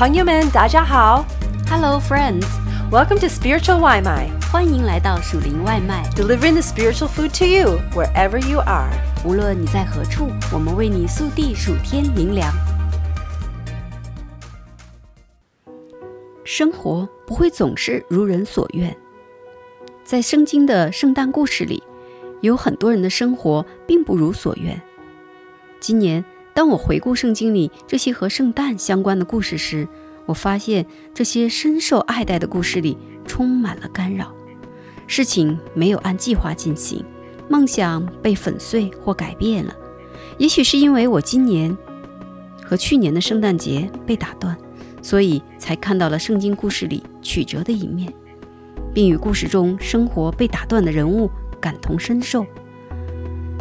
朋友们，大家好。Hello, friends！Welcome to Spiritual 外卖欢迎来到属灵外卖。delivering the spiritual food to you wherever you are. 无论你在何处，我们为你速递数天灵粮。生活不会总是如人所愿。在圣经的圣诞故事里，有很多人的生活并不如所愿。今年，当我回顾圣经里这些和圣诞相关的故事时，我发现这些深受爱戴的故事里充满了干扰，事情没有按计划进行，梦想被粉碎或改变了。也许是因为我今年和去年的圣诞节被打断，所以才看到了圣经故事里曲折的一面，并与故事中生活被打断的人物感同身受。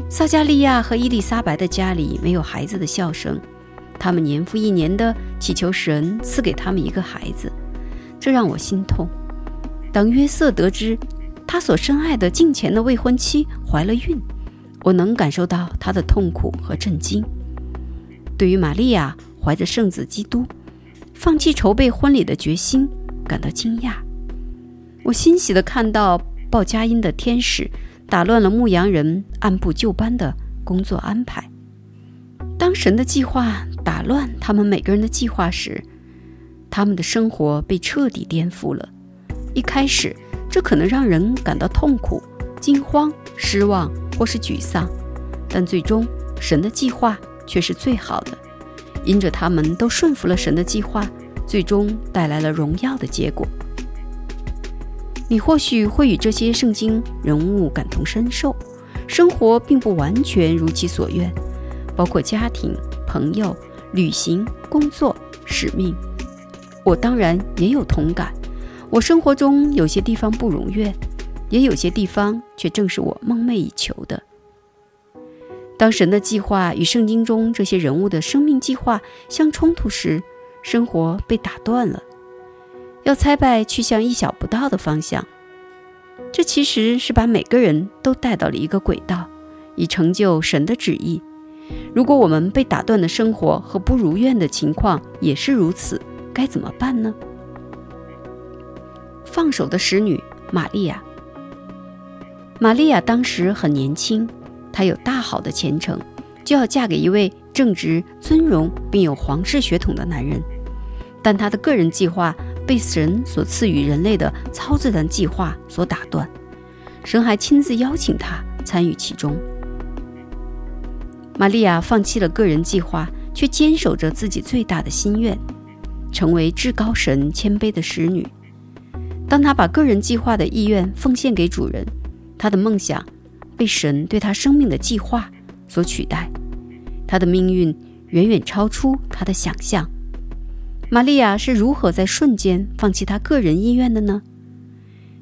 撒加利亚和伊丽莎白的家里没有孩子的笑声，他们年复一年地祈求神赐给他们一个孩子，这让我心痛。当约瑟得知他所深爱的近前的未婚妻怀了孕，我能感受到他的痛苦和震惊。对于玛利亚怀着圣子基督，放弃筹备婚礼的决心感到惊讶。我欣喜地看到报佳音的天使打乱了牧羊人按部就班的工作安排。当神的计划打乱他们每个人的计划时，他们的生活被彻底颠覆了。一开始，这可能让人感到痛苦、惊慌、失望或是沮丧，但最终，神的计划却是最好的。因着他们都顺服了神的计划，最终带来了荣耀的结果。你或许会与这些圣经人物感同身受，生活并不完全如其所愿，包括家庭、朋友、旅行、工作、使命。我当然也有同感。我生活中有些地方不如愿，也有些地方却正是我梦寐以求的。当神的计划与圣经中这些人物的生命计划相冲突时，生活被打断了，要猜败去向意想不到的方向。这其实是把每个人都带到了一个轨道，以成就神的旨意。如果我们被打断的生活和不如愿的情况也是如此，该怎么办呢？放手的使女玛利亚。玛利亚当时很年轻，她有大好的前程，就要嫁给一位正直、尊荣并有皇室血统的男人。但她的个人计划被神所赐予人类的超自然计划所打断，神还亲自邀请他参与其中。玛利亚放弃了个人计划，却坚守着自己最大的心愿，成为至高神谦卑的使女。当她把个人计划的意愿奉献给主人，她的梦想被神对她生命的计划所取代，她的命运远远超出她的想象。玛利亚是如何在瞬间放弃她个人意愿的呢？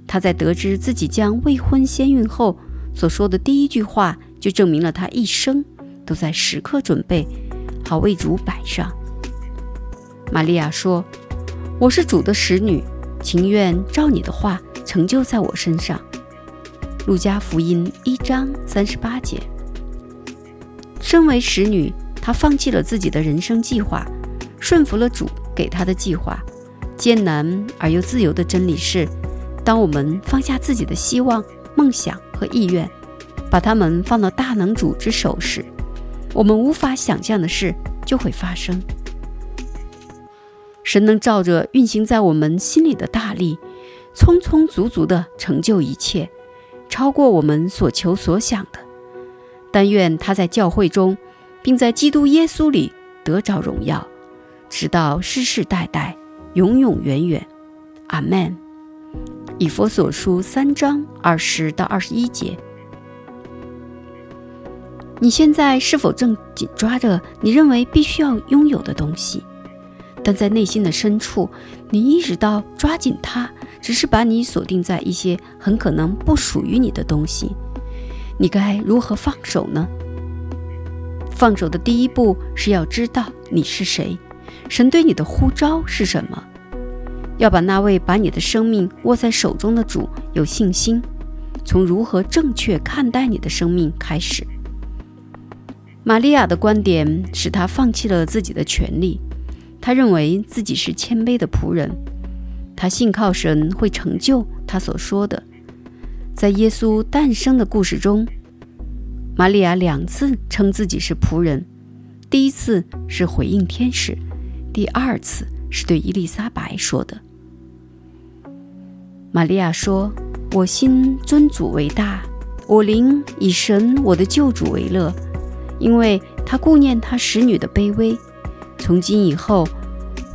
她在得知自己将未婚先孕后所说的第一句话，就证明了她一生都在时刻准备好为主摆上。玛利亚说：“我是主的使女。”情愿照你的话成就在我身上。路加福音一章三十八节。身为使女，她放弃了自己的人生计划，顺服了主给他的计划。艰难而又自由的真理是：当我们放下自己的希望、梦想和意愿，把它们放到大能主之手时，我们无法想象的事就会发生。神能照着运行在我们心里的大力，匆匆足足地成就一切，超过我们所求所想的。但愿他在教会中，并在基督耶稣里得着荣耀，直到世世代代，永永远远。阿门。以佛所书三章二十到二十一节。你现在是否正紧抓着你认为必须要拥有的东西？但在内心的深处，你意识到抓紧它，只是把你锁定在一些很可能不属于你的东西。你该如何放手呢？放手的第一步是要知道你是谁，神对你的呼召是什么。要把那位把你的生命握在手中的主有信心，从如何正确看待你的生命开始。玛利亚的观点使她放弃了自己的权利。他认为自己是谦卑的仆人，他信靠神会成就他所说的。在耶稣诞生的故事中，玛利亚两次称自己是仆人，第一次是回应天使，第二次是对伊丽莎白说的。玛利亚说：“我心尊主为大，我灵以神我的救主为乐，因为他顾念他使女的卑微。从今以后，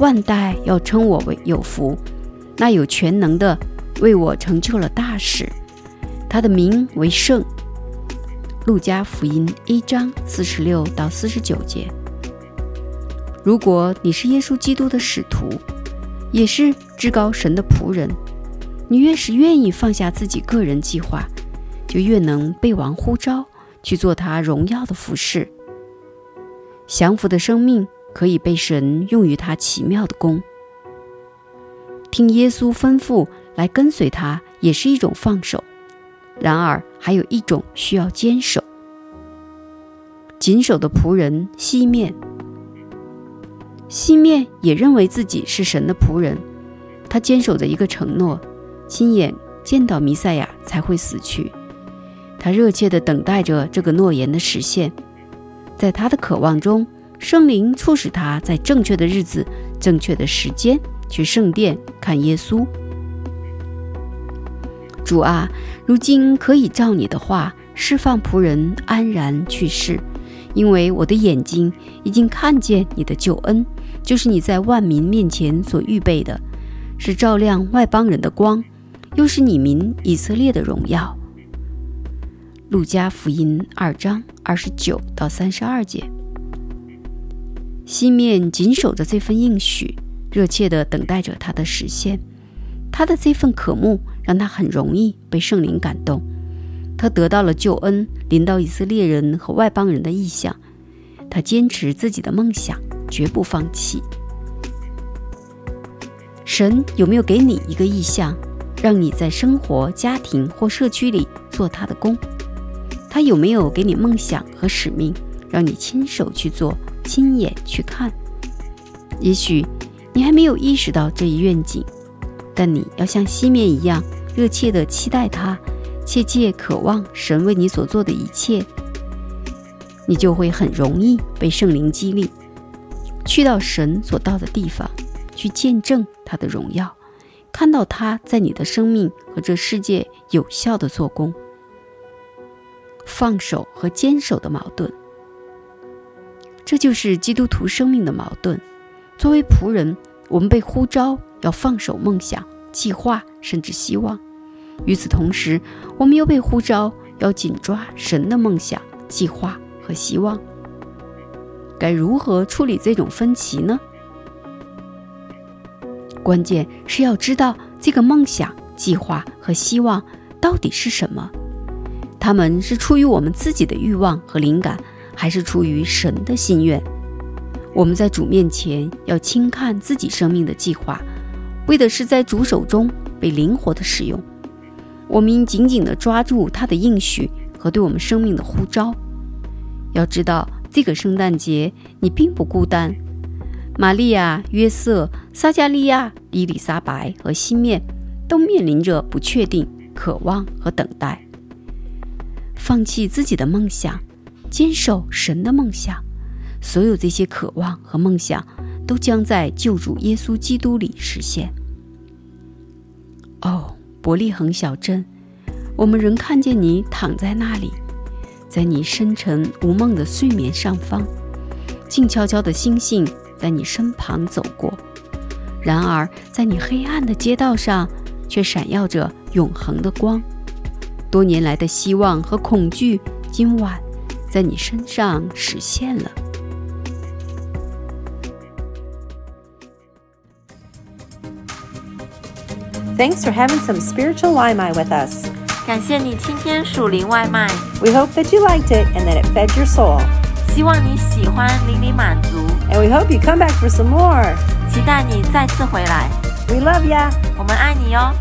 万代要称我为有福。那有全能的为我成就了大事。”他的名为圣。路加福音一章四十六到四十九节。如果你是耶稣基督的使徒，也是至高神的仆人，你越是愿意放下自己个人计划，就越能被王呼召去做他荣耀的服饰。降服的生命可以被神用于他奇妙的功。听耶稣吩咐来跟随他，也是一种放手。然而，还有一种需要坚守。谨守的仆人西面，西面也认为自己是神的仆人，他坚守着一个承诺，亲眼见到弥赛亚才会死去。他热切地等待着这个诺言的实现。在他的渴望中，圣灵促使他在正确的日子、正确的时间去圣殿看耶稣。主啊，如今可以照你的话释放仆人安然去世，因为我的眼睛已经看见你的救恩，就是你在万民面前所预备的，是照亮外邦人的光，又是你民以色列的荣耀。路加福音二章二十九到三十二节，西面紧守着这份应许，热切地等待着它的实现。他的这份渴慕让他很容易被圣灵感动，他得到了救恩临到以色列人和外邦人的意向，他坚持自己的梦想，绝不放弃。神有没有给你一个意向，让你在生活、家庭或社区里做他的工？他有没有给你梦想和使命，让你亲手去做、亲眼去看？也许你还没有意识到这一愿景。但你要像西面一样热切地期待他，切切渴望神为你所做的一切，你就会很容易被圣灵激励，去到神所到的地方，去见证他的荣耀，看到他在你的生命和这世界有效的做工。放手和坚守的矛盾，这就是基督徒生命的矛盾。作为仆人，我们被呼召。要放手梦想、计划，甚至希望。与此同时，我们又被呼召要紧抓神的梦想、计划和希望。该如何处理这种分歧呢？关键是要知道这个梦想、计划和希望到底是什么。他们是出于我们自己的欲望和灵感，还是出于神的心愿？我们在主面前要轻看自己生命的计划。为的是在主手中被灵活的使用，我们应紧紧地抓住他的应许和对我们生命的呼召。要知道，这个圣诞节你并不孤单。玛利亚、约瑟、撒加利亚、伊丽莎白和西面都面临着不确定、渴望和等待。放弃自己的梦想，坚守神的梦想，所有这些渴望和梦想。都将在救主耶稣基督里实现。哦，伯利恒小镇，我们仍看见你躺在那里，在你深沉无梦的睡眠上方，静悄悄的星星在你身旁走过。然而，在你黑暗的街道上，却闪耀着永恒的光。多年来的希望和恐惧，今晚在你身上实现了。Thanks for having some spiritual Waimai with us. 感谢你今天属灵外卖。We hope that you liked it and that it fed your soul. 希望你喜欢，令你满足。And we hope you come back for some more. 期待你再次回来。We love ya. 我们爱你哟。